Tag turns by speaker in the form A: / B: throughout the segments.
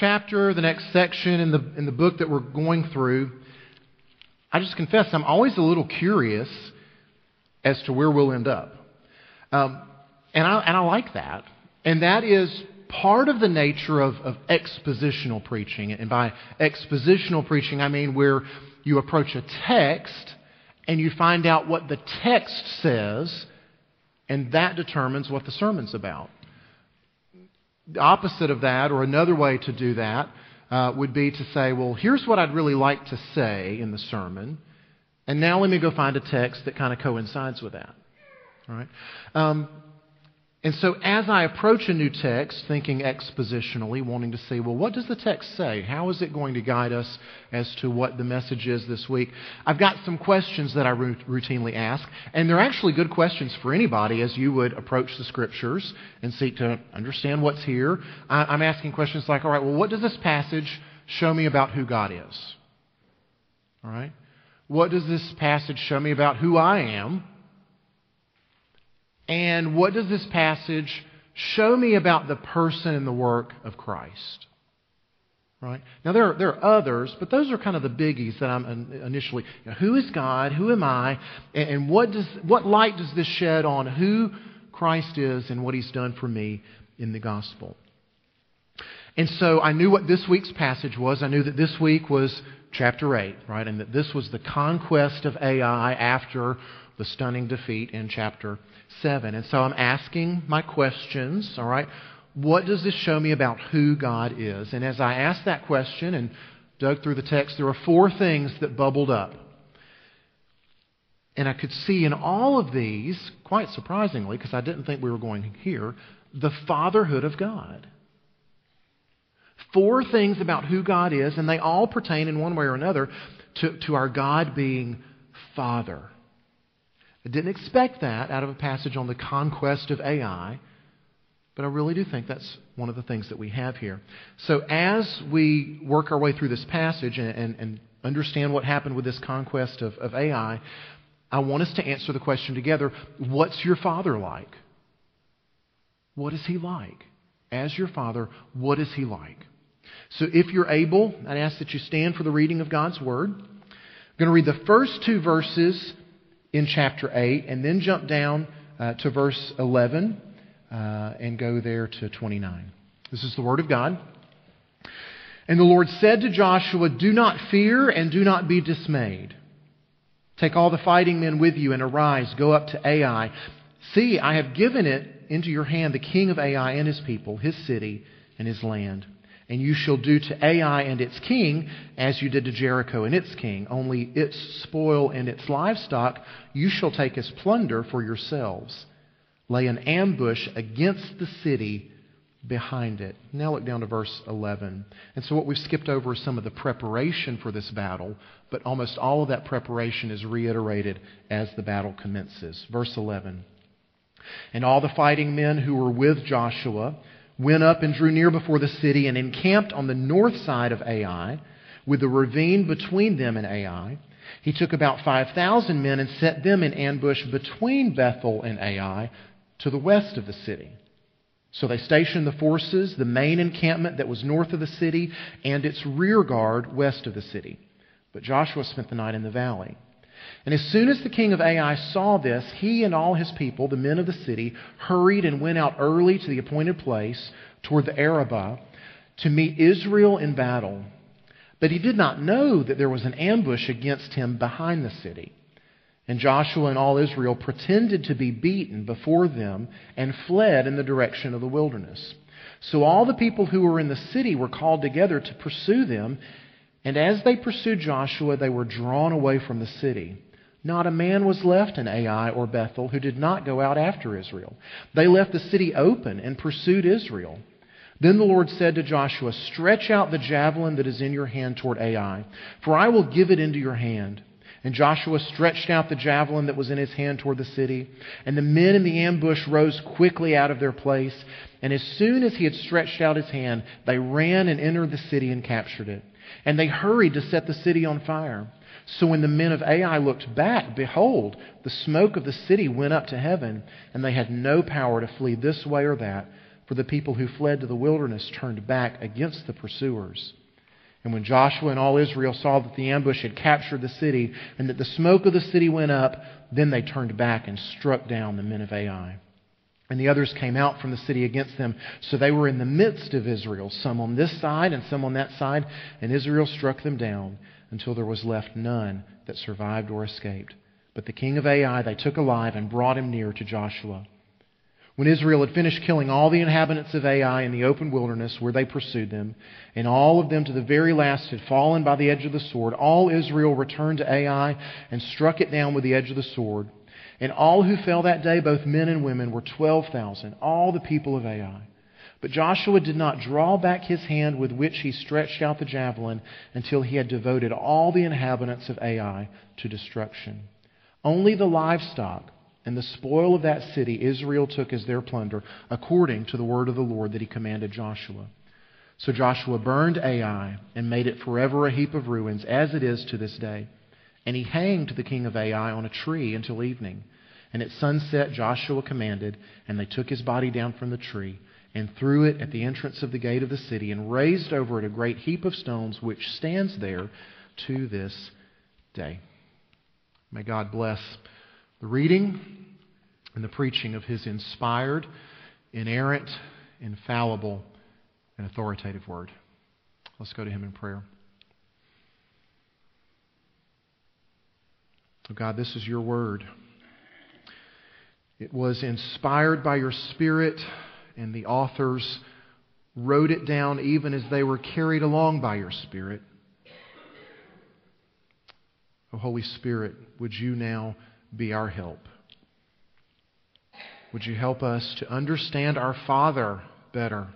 A: chapter, the next section in the, in the book that we're going through, I just confess I'm always a little curious as to where we'll end up. Um, and, I, and I like that. And that is part of the nature of, of expositional preaching. And by expositional preaching, I mean where you approach a text and you find out what the text says, and that determines what the sermon's about. The opposite of that, or another way to do that, uh, would be to say, well, here's what I'd really like to say in the sermon, and now let me go find a text that kind of coincides with that. All right? Um, and so, as I approach a new text, thinking expositionally, wanting to see, well, what does the text say? How is it going to guide us as to what the message is this week? I've got some questions that I routinely ask, and they're actually good questions for anybody as you would approach the scriptures and seek to understand what's here. I'm asking questions like, all right, well, what does this passage show me about who God is? All right? What does this passage show me about who I am? And what does this passage show me about the person and the work of Christ? Right? Now, there are, there are others, but those are kind of the biggies that I'm initially. You know, who is God? Who am I? And, and what, does, what light does this shed on who Christ is and what he's done for me in the gospel? And so I knew what this week's passage was. I knew that this week was chapter 8, right? And that this was the conquest of Ai after the stunning defeat in chapter 7. And so I'm asking my questions, all right? What does this show me about who God is? And as I asked that question and dug through the text, there were four things that bubbled up. And I could see in all of these, quite surprisingly, because I didn't think we were going here, the fatherhood of God. Four things about who God is, and they all pertain in one way or another to, to our God being Father. I didn't expect that out of a passage on the conquest of Ai, but I really do think that's one of the things that we have here. So, as we work our way through this passage and, and, and understand what happened with this conquest of, of Ai, I want us to answer the question together what's your father like? What is he like? As your father, what is he like? So, if you're able, I'd ask that you stand for the reading of God's Word. I'm going to read the first two verses in chapter 8 and then jump down uh, to verse 11 uh, and go there to 29. This is the Word of God. And the Lord said to Joshua, Do not fear and do not be dismayed. Take all the fighting men with you and arise, go up to Ai. See, I have given it into your hand the king of Ai and his people, his city, and his land. And you shall do to Ai and its king as you did to Jericho and its king, only its spoil and its livestock you shall take as plunder for yourselves. Lay an ambush against the city behind it. Now look down to verse 11. And so, what we've skipped over is some of the preparation for this battle, but almost all of that preparation is reiterated as the battle commences. Verse 11. And all the fighting men who were with Joshua, went up and drew near before the city and encamped on the north side of Ai, with the ravine between them and Ai. He took about 5,000 men and set them in ambush between Bethel and Ai to the west of the city. So they stationed the forces, the main encampment that was north of the city, and its rear guard west of the city. But Joshua spent the night in the valley. And as soon as the king of Ai saw this, he and all his people, the men of the city, hurried and went out early to the appointed place toward the Arabah to meet Israel in battle. But he did not know that there was an ambush against him behind the city. And Joshua and all Israel pretended to be beaten before them and fled in the direction of the wilderness. So all the people who were in the city were called together to pursue them, and as they pursued Joshua, they were drawn away from the city. Not a man was left in Ai or Bethel who did not go out after Israel. They left the city open and pursued Israel. Then the Lord said to Joshua, Stretch out the javelin that is in your hand toward Ai, for I will give it into your hand. And Joshua stretched out the javelin that was in his hand toward the city. And the men in the ambush rose quickly out of their place. And as soon as he had stretched out his hand, they ran and entered the city and captured it. And they hurried to set the city on fire. So when the men of Ai looked back, behold, the smoke of the city went up to heaven, and they had no power to flee this way or that, for the people who fled to the wilderness turned back against the pursuers. And when Joshua and all Israel saw that the ambush had captured the city and that the smoke of the city went up, then they turned back and struck down the men of Ai. And the others came out from the city against them. So they were in the midst of Israel, some on this side and some on that side, and Israel struck them down until there was left none that survived or escaped. But the king of Ai they took alive and brought him near to Joshua. When Israel had finished killing all the inhabitants of Ai in the open wilderness where they pursued them, and all of them to the very last had fallen by the edge of the sword, all Israel returned to Ai and struck it down with the edge of the sword. And all who fell that day, both men and women, were 12,000, all the people of Ai. But Joshua did not draw back his hand with which he stretched out the javelin until he had devoted all the inhabitants of Ai to destruction. Only the livestock and the spoil of that city Israel took as their plunder, according to the word of the Lord that he commanded Joshua. So Joshua burned Ai and made it forever a heap of ruins, as it is to this day. And he hanged the king of Ai on a tree until evening. And at sunset Joshua commanded, and they took his body down from the tree, and threw it at the entrance of the gate of the city, and raised over it a great heap of stones, which stands there to this day. May God bless the reading and the preaching of his inspired, inerrant, infallible, and authoritative word. Let's go to him in prayer. Oh God, this is your word. It was inspired by your Spirit, and the authors wrote it down even as they were carried along by your Spirit. Oh, Holy Spirit, would you now be our help. Would you help us to understand our Father better,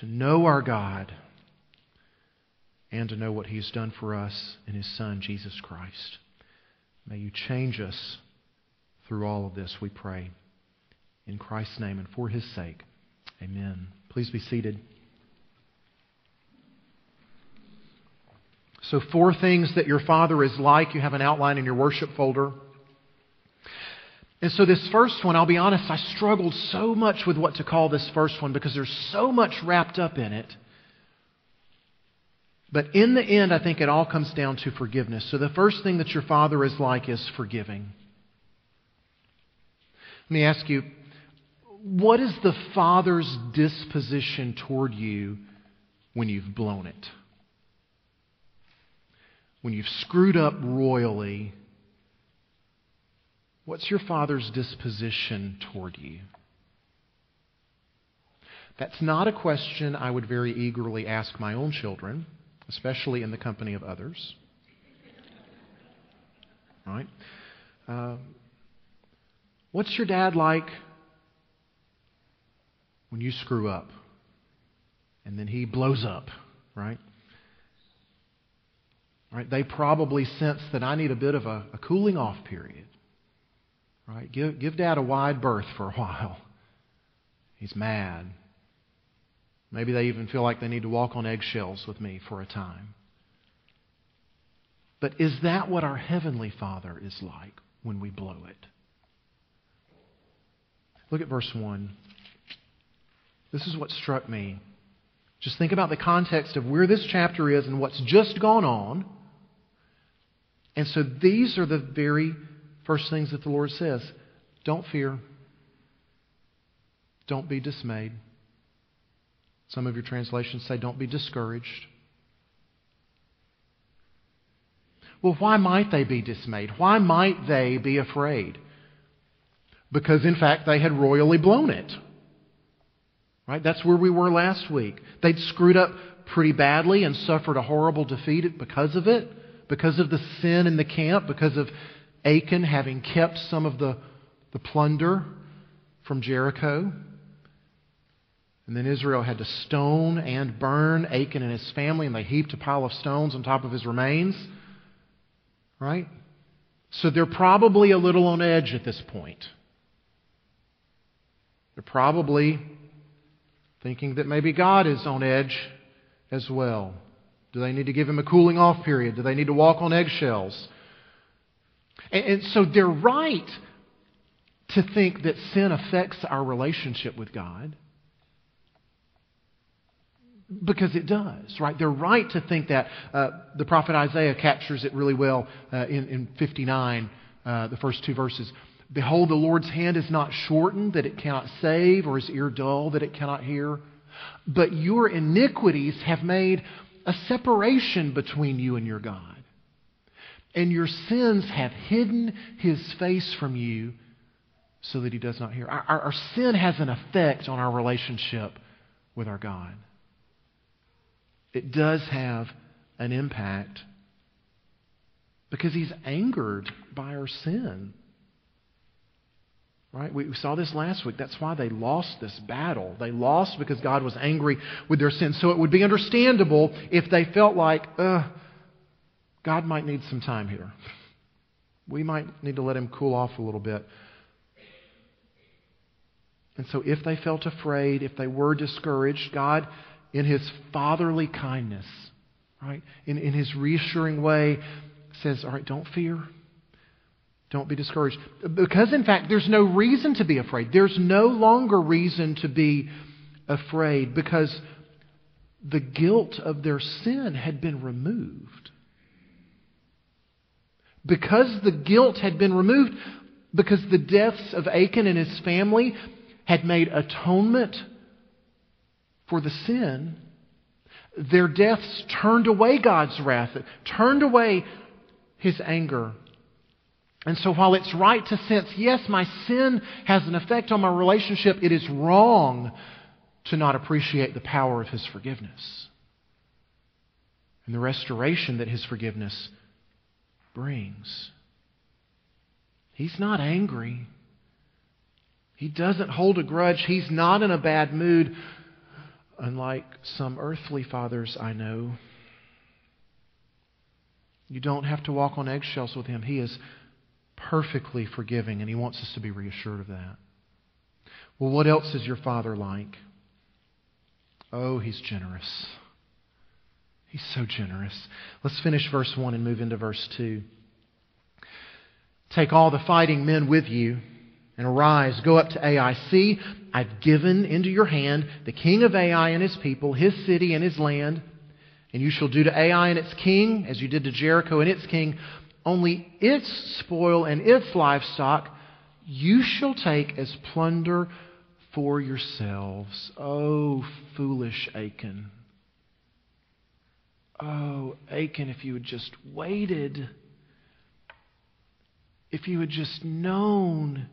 A: to know our God, and to know what He's done for us in His Son, Jesus Christ? May you change us through all of this, we pray. In Christ's name and for His sake. Amen. Please be seated. So, four things that your Father is like. You have an outline in your worship folder. And so, this first one, I'll be honest, I struggled so much with what to call this first one because there's so much wrapped up in it. But in the end, I think it all comes down to forgiveness. So, the first thing that your Father is like is forgiving. Let me ask you what is the Father's disposition toward you when you've blown it? When you've screwed up royally What's your father's disposition toward you? That's not a question I would very eagerly ask my own children, especially in the company of others. Right? Uh, what's your dad like when you screw up and then he blows up, right? Right? They probably sense that I need a bit of a, a cooling off period. Right? Give, give dad a wide berth for a while. He's mad. Maybe they even feel like they need to walk on eggshells with me for a time. But is that what our Heavenly Father is like when we blow it? Look at verse 1. This is what struck me. Just think about the context of where this chapter is and what's just gone on. And so these are the very First things that the Lord says don't fear, don't be dismayed. Some of your translations say don't be discouraged. Well, why might they be dismayed? Why might they be afraid? Because, in fact, they had royally blown it. Right? That's where we were last week. They'd screwed up pretty badly and suffered a horrible defeat because of it, because of the sin in the camp, because of Achan having kept some of the, the plunder from Jericho. And then Israel had to stone and burn Achan and his family, and they heaped a pile of stones on top of his remains. Right? So they're probably a little on edge at this point. They're probably thinking that maybe God is on edge as well. Do they need to give him a cooling off period? Do they need to walk on eggshells? And, and so they're right to think that sin affects our relationship with God. Because it does, right? They're right to think that. Uh, the prophet Isaiah captures it really well uh, in, in 59, uh, the first two verses. Behold, the Lord's hand is not shortened that it cannot save, or his ear dull that it cannot hear. But your iniquities have made a separation between you and your God. And your sins have hidden his face from you so that he does not hear. Our, our, our sin has an effect on our relationship with our God. It does have an impact because he's angered by our sin. Right? We saw this last week. That's why they lost this battle. They lost because God was angry with their sin. So it would be understandable if they felt like, uh, God might need some time here. We might need to let him cool off a little bit. And so if they felt afraid, if they were discouraged, God, in his fatherly kindness, right, in, in his reassuring way, says, All right, don't fear. Don't be discouraged. Because, in fact, there's no reason to be afraid. There's no longer reason to be afraid because the guilt of their sin had been removed. Because the guilt had been removed, because the deaths of Achan and his family had made atonement for the sin, their deaths turned away God's wrath, turned away his anger. And so, while it's right to sense, yes, my sin has an effect on my relationship, it is wrong to not appreciate the power of His forgiveness and the restoration that His forgiveness brings. He's not angry. He doesn't hold a grudge. He's not in a bad mood, unlike some earthly fathers I know. You don't have to walk on eggshells with Him. He is perfectly forgiving, and He wants us to be reassured of that. Well, what else is your Father like? Oh, He's generous. He's so generous. Let's finish verse 1 and move into verse 2. Take all the fighting men with you and arise, go up to Ai. See, I've given into your hand the king of Ai and his people, his city and his land. And you shall do to Ai and its king as you did to Jericho and its king. Only its spoil and its livestock you shall take as plunder for yourselves. Oh, foolish Achan. Oh, Achan, if you had just waited, if you had just known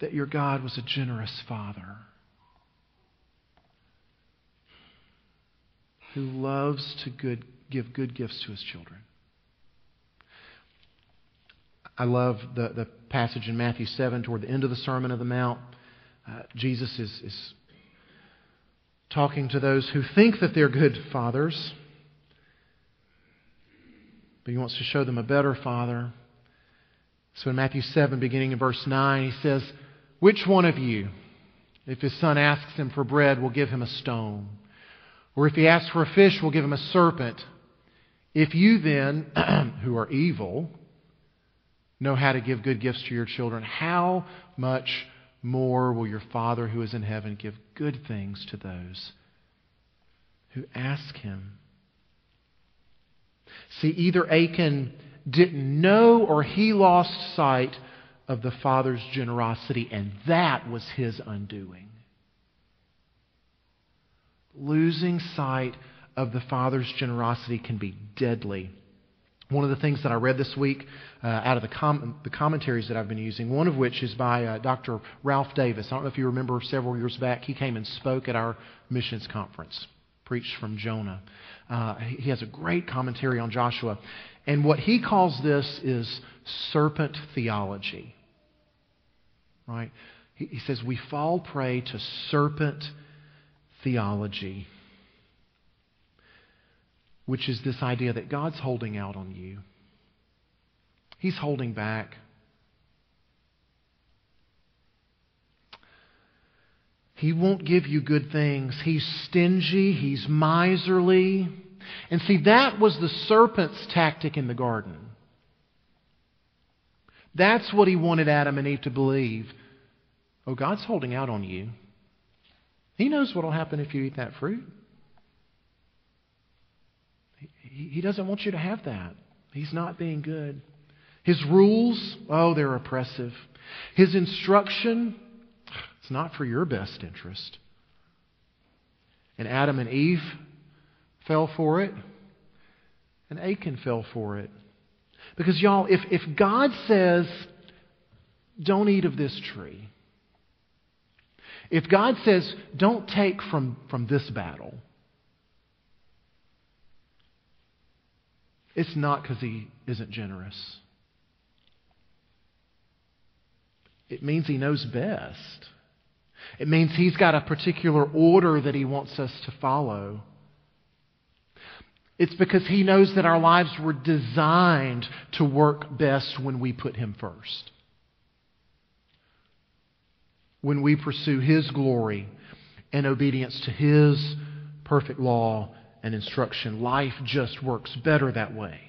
A: that your God was a generous Father who loves to good, give good gifts to his children. I love the, the passage in Matthew 7 toward the end of the Sermon of the Mount. Uh, Jesus is, is talking to those who think that they're good fathers, but he wants to show them a better father. So in Matthew 7, beginning in verse 9, he says, Which one of you, if his son asks him for bread, will give him a stone? Or if he asks for a fish, will give him a serpent? If you then, who are evil, know how to give good gifts to your children, how much more will your Father who is in heaven give good things to those who ask him? See, either Achan didn't know or he lost sight of the Father's generosity, and that was his undoing. Losing sight of the Father's generosity can be deadly one of the things that I read this week uh, out of the, com- the, commentaries that I've been using, one of which is by uh, Dr. Ralph Davis. I don't know if you remember several years back, he came and spoke at our missions conference, preached from Jonah. Uh, he has a great commentary on Joshua. And what he calls this is serpent theology. Right? He, he says we fall prey to serpent theology which is this idea that God's holding out on you. He's holding back. He won't give you good things. He's stingy. He's miserly. And see, that was the serpent's tactic in the garden. That's what he wanted Adam and Eve to believe. Oh, God's holding out on you. He knows what will happen if you eat that fruit. He doesn't want you to have that. He's not being good. His rules, oh, they're oppressive. His instruction, it's not for your best interest. And Adam and Eve fell for it, and Achan fell for it. Because, y'all, if, if God says, don't eat of this tree, if God says, don't take from, from this battle, it's not because he isn't generous. It means he knows best. It means he's got a particular order that he wants us to follow. It's because he knows that our lives were designed to work best when we put him first. When we pursue his glory and obedience to his perfect law and instruction, life just works better that way.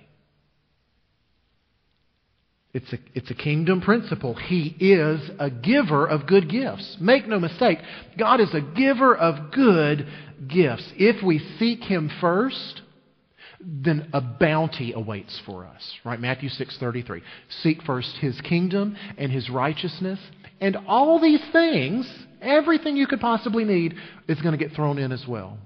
A: It's a, it's a kingdom principle. He is a giver of good gifts. Make no mistake, God is a giver of good gifts. If we seek Him first, then a bounty awaits for us. Right? Matthew 6:33. Seek first his kingdom and his righteousness, and all these things, everything you could possibly need is going to get thrown in as well.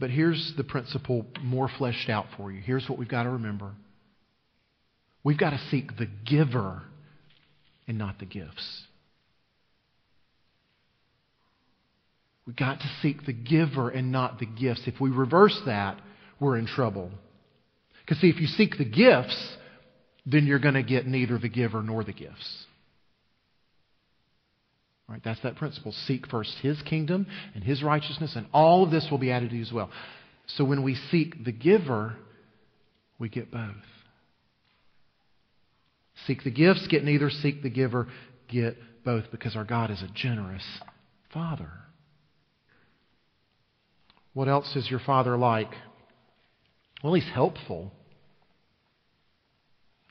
A: But here's the principle more fleshed out for you. Here's what we've got to remember we've got to seek the giver and not the gifts. We've got to seek the giver and not the gifts. If we reverse that, we're in trouble. Because, see, if you seek the gifts, then you're going to get neither the giver nor the gifts. Right, that's that principle. Seek first His kingdom and His righteousness, and all of this will be added to you as well. So when we seek the giver, we get both. Seek the gifts, get neither. Seek the giver, get both, because our God is a generous Father. What else is your Father like? Well, He's helpful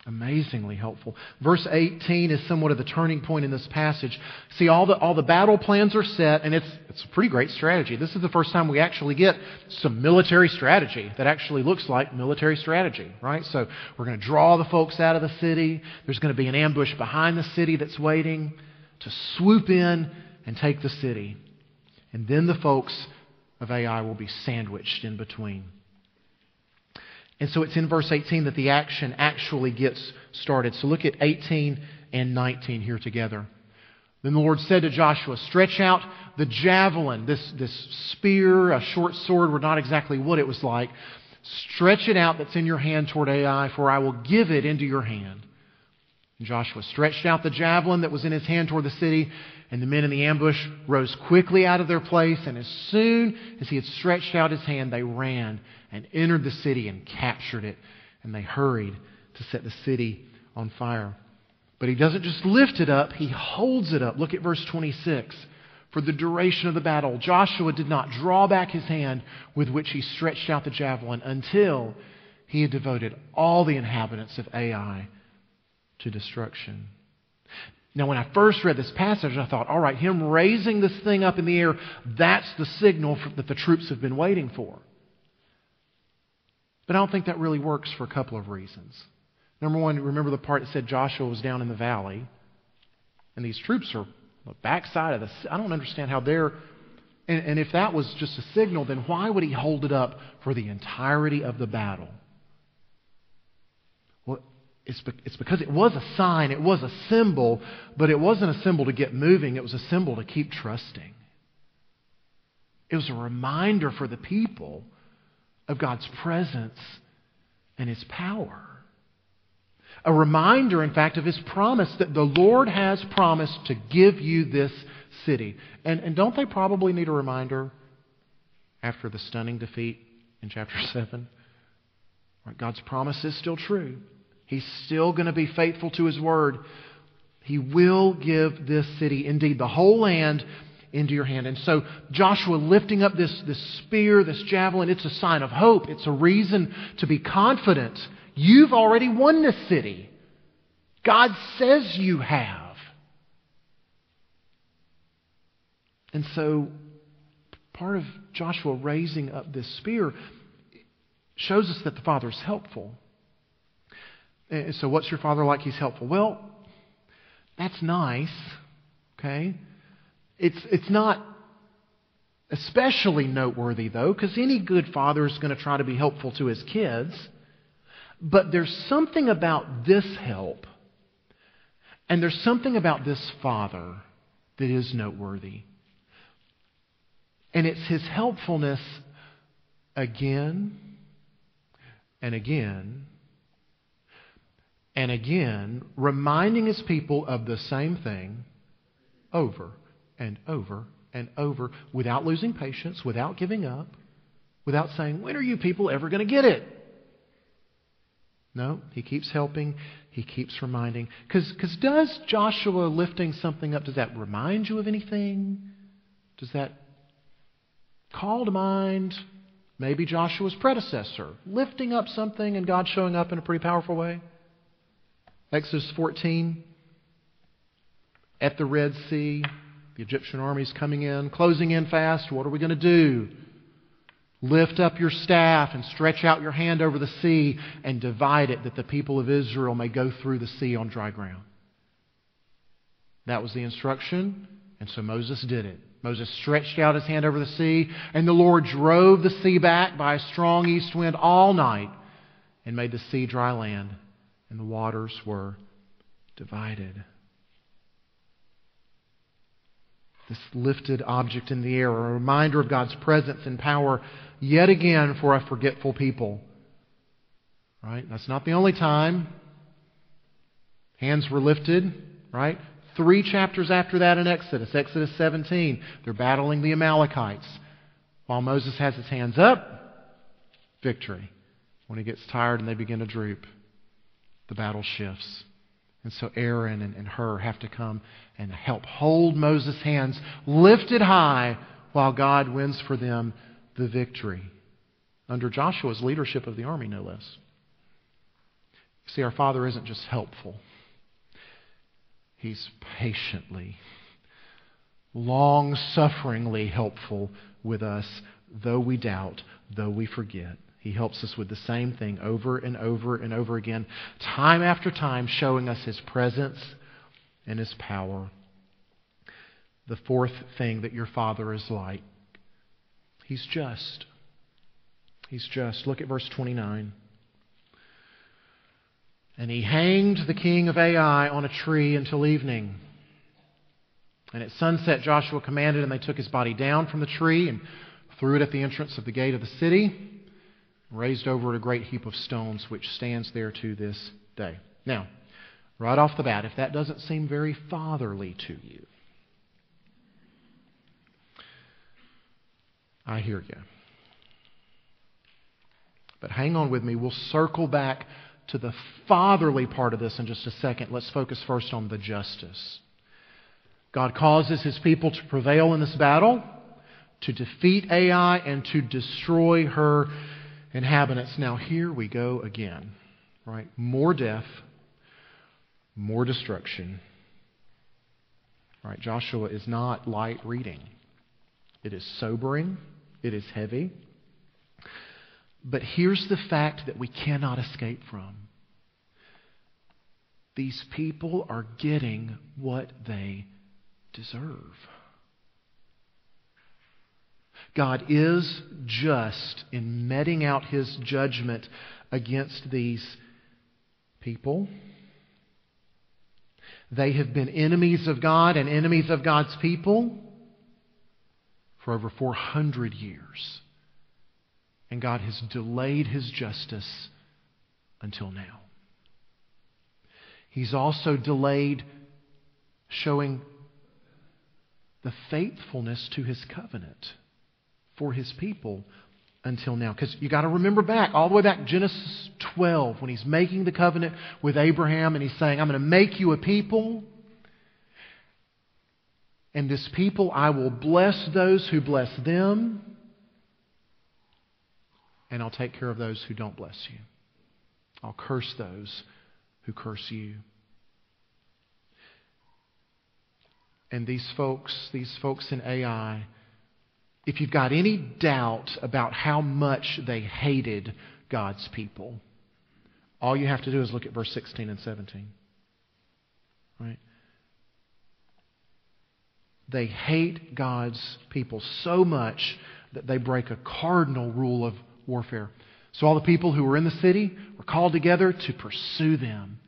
A: amazingly helpful. Verse 18 is somewhat of the turning point in this passage. See, all the, all the battle plans are set, and it's, it's a pretty great strategy. This is the first time we actually get some military strategy that actually looks like military strategy, right? So we're going to draw the folks out of the city. There's going to be an ambush behind the city that's waiting to swoop in and take the city. And then the folks of Ai will be sandwiched in between. And so it's in verse 18 that the action actually gets started. So look at 18 and 19 here together. Then the Lord said to Joshua, Stretch out the javelin, this, this spear, a short sword, were not exactly what it was like. Stretch it out that's in your hand toward Ai, for I will give it into your hand. And Joshua stretched out the javelin that was in his hand toward the city, and the men in the ambush rose quickly out of their place, and as soon as he had stretched out his hand, they ran and entered the city and captured it, and they hurried to set the city on fire. But he doesn't just lift it up, he holds it up. Look at verse 26. For the duration of the battle, Joshua did not draw back his hand with which he stretched out the javelin until he had devoted all the inhabitants of Ai to destruction. Now, when I first read this passage, I thought, all right, him raising this thing up in the air, that's the signal that the troops have been waiting for. But I don't think that really works for a couple of reasons. Number one, remember the part that said Joshua was down in the valley, and these troops are the backside of the. I don't understand how they're. And, and if that was just a signal, then why would he hold it up for the entirety of the battle? Well, it's, it's because it was a sign, it was a symbol, but it wasn't a symbol to get moving, it was a symbol to keep trusting. It was a reminder for the people of God's presence and His power. A reminder, in fact, of His promise that the Lord has promised to give you this city. And, and don't they probably need a reminder after the stunning defeat in chapter 7? God's promise is still true. He's still going to be faithful to his word. He will give this city, indeed the whole land, into your hand. And so Joshua lifting up this, this spear, this javelin, it's a sign of hope. It's a reason to be confident. You've already won this city. God says you have. And so part of Joshua raising up this spear shows us that the father is helpful. And so, what's your father like? He's helpful. Well, that's nice, okay? It's, it's not especially noteworthy, though, because any good father is going to try to be helpful to his kids. But there's something about this help, and there's something about this father that is noteworthy. And it's his helpfulness again and again and again, reminding his people of the same thing over and over and over without losing patience, without giving up, without saying, When are you people ever going to get it? No, he keeps helping, he keeps reminding. Because does Joshua lifting something up, does that remind you of anything? Does that call to mind maybe Joshua's predecessor lifting up something and God showing up in a pretty powerful way? Exodus 14, at the Red Sea, the Egyptian army is coming in, closing in fast. What are we going to do? Lift up your staff and stretch out your hand over the sea and divide it that the people of Israel may go through the sea on dry ground. That was the instruction, and so Moses did it. Moses stretched out his hand over the sea, and the Lord drove the sea back by a strong east wind all night and made the sea dry land and the waters were divided. This lifted object in the air, a reminder of God's presence and power yet again for a forgetful people. Right? That's not the only time. Hands were lifted, right? Three chapters after that in Exodus, Exodus 17, they're battling the Amalekites. While Moses has his hands up, victory. When he gets tired and they begin to droop the battle shifts. And so Aaron and, and Hur have to come and help hold Moses' hands lifted high while God wins for them the victory. Under Joshua's leadership of the army, no less. See, our Father isn't just helpful, He's patiently, long sufferingly helpful with us, though we doubt, though we forget. He helps us with the same thing over and over and over again, time after time, showing us His presence and His power. The fourth thing that your Father is like He's just. He's just. Look at verse 29. And he hanged the king of Ai on a tree until evening. And at sunset, Joshua commanded, and they took his body down from the tree and threw it at the entrance of the gate of the city raised over a great heap of stones, which stands there to this day. Now, right off the bat, if that doesn't seem very fatherly to you, I hear you. But hang on with me. We'll circle back to the fatherly part of this in just a second. Let's focus first on the justice. God causes his people to prevail in this battle, to defeat Ai, and to destroy her inhabitants. Now, here we go again, right? More death, more destruction. Right? Joshua is not light reading, it is sobering, it is heavy. But here's the fact that we cannot escape from these people are getting what they deserve. God is just in meting out his judgment against these people. They have been enemies of God and enemies of God's people for over 400 years. And God has delayed his justice until now. He's also delayed showing the faithfulness to his covenant for his people until now. Because you got to remember back, all the way back Genesis 12, when he's making the covenant with Abraham and he's saying, I'm going to make you a people. And this people, I will bless those who bless them, and I'll take care of those who don't bless you. I'll curse those who curse you. And these folks, these folks in Ai, if you've got any doubt about how much they hated God's people, all you have to do is look at verse 16 and 17. Right? They hate God's people so much that they break a cardinal rule of warfare. So all the people who were in the city were called together to pursue them.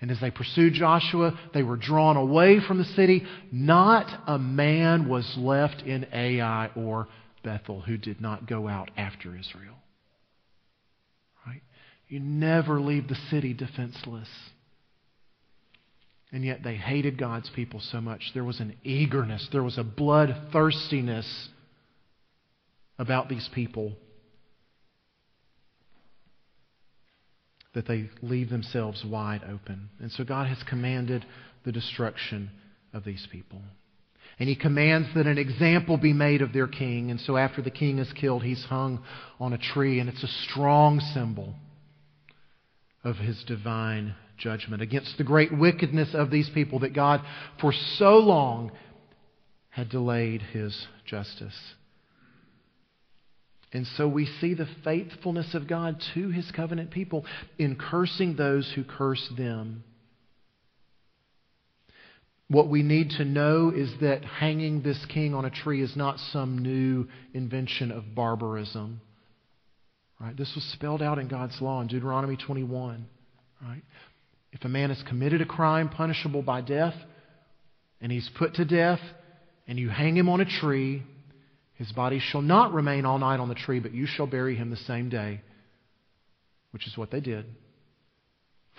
A: And as they pursued Joshua, they were drawn away from the city. Not a man was left in Ai or Bethel who did not go out after Israel. Right? You never leave the city defenseless. And yet they hated God's people so much. There was an eagerness, there was a bloodthirstiness about these people that they leave themselves wide open. And so God has commanded the destruction of these people. And he commands that an example be made of their king. And so after the king is killed, he's hung on a tree. And it's a strong symbol of his divine judgment against the great wickedness of these people that God, for so long, had delayed his justice. And so we see the faithfulness of God to his covenant people in cursing those who curse them. What we need to know is that hanging this king on a tree is not some new invention of barbarism. Right? This was spelled out in God's law in Deuteronomy 21. Right? If a man has committed a crime punishable by death, and he's put to death, and you hang him on a tree, his body shall not remain all night on the tree, but you shall bury him the same day, which is what they did.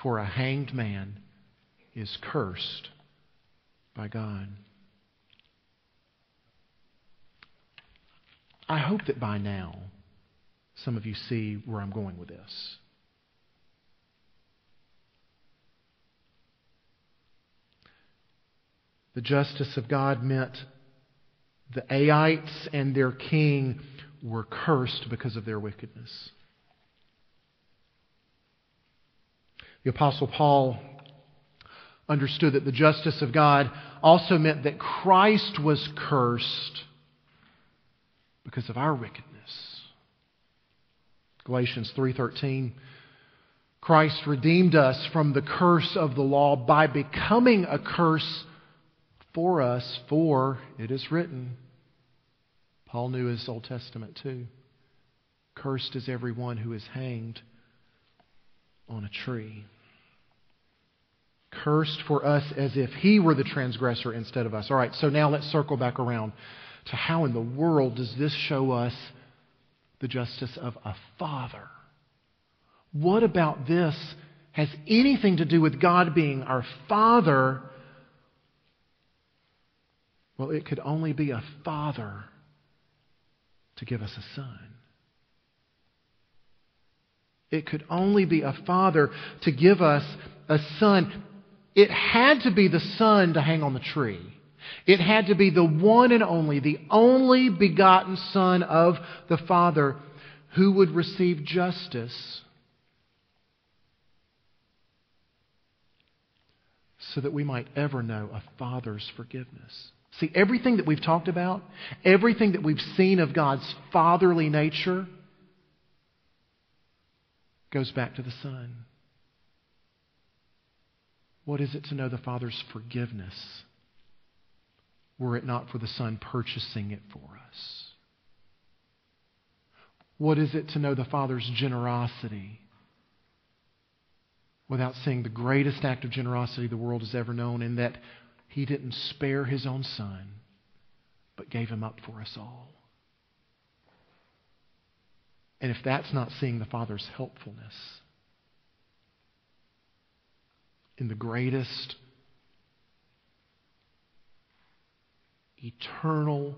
A: For a hanged man is cursed by God. I hope that by now some of you see where I'm going with this. The justice of God meant the Aites and their king were cursed because of their wickedness. The Apostle Paul understood that the justice of God also meant that Christ was cursed because of our wickedness. Galatians 3:13 Christ redeemed us from the curse of the law by becoming a curse for us, for it is written. Paul knew his Old Testament too. Cursed is everyone who is hanged on a tree. Cursed for us as if he were the transgressor instead of us. All right, so now let's circle back around to how in the world does this show us the justice of a father? What about this has anything to do with God being our father well, it could only be a father to give us a son. It could only be a father to give us a son. It had to be the son to hang on the tree. It had to be the one and only, the only begotten son of the Father who would receive justice so that we might ever know a father's forgiveness. See, everything that we've talked about, everything that we've seen of God's fatherly nature, goes back to the Son. What is it to know the Father's forgiveness were it not for the Son purchasing it for us? What is it to know the Father's generosity without seeing the greatest act of generosity the world has ever known in that he didn't spare his own son, but gave him up for us all. And if that's not seeing the Father's helpfulness in the greatest eternal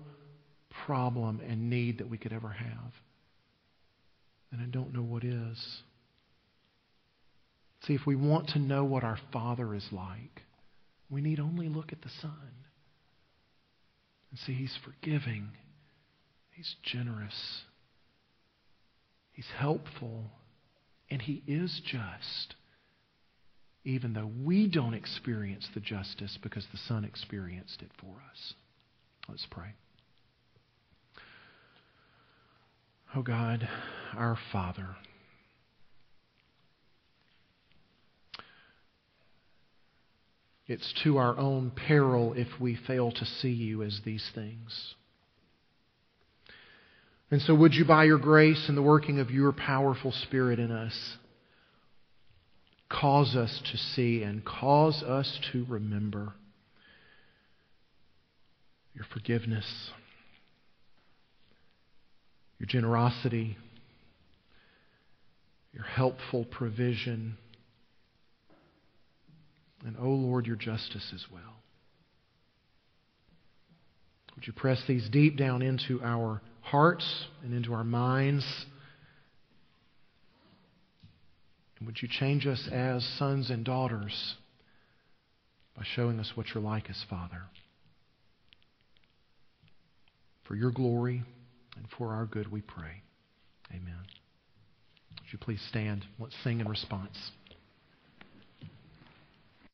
A: problem and need that we could ever have, then I don't know what is. See, if we want to know what our Father is like, we need only look at the Son and see He's forgiving, He's generous, He's helpful, and He is just, even though we don't experience the justice because the Son experienced it for us. Let's pray. Oh God, our Father. It's to our own peril if we fail to see you as these things. And so, would you, by your grace and the working of your powerful Spirit in us, cause us to see and cause us to remember your forgiveness, your generosity, your helpful provision and, O oh Lord, your justice as well. Would you press these deep down into our hearts and into our minds? And would you change us as sons and daughters by showing us what you're like as Father? For your glory and for our good, we pray. Amen. Would you please stand? Let's sing in response.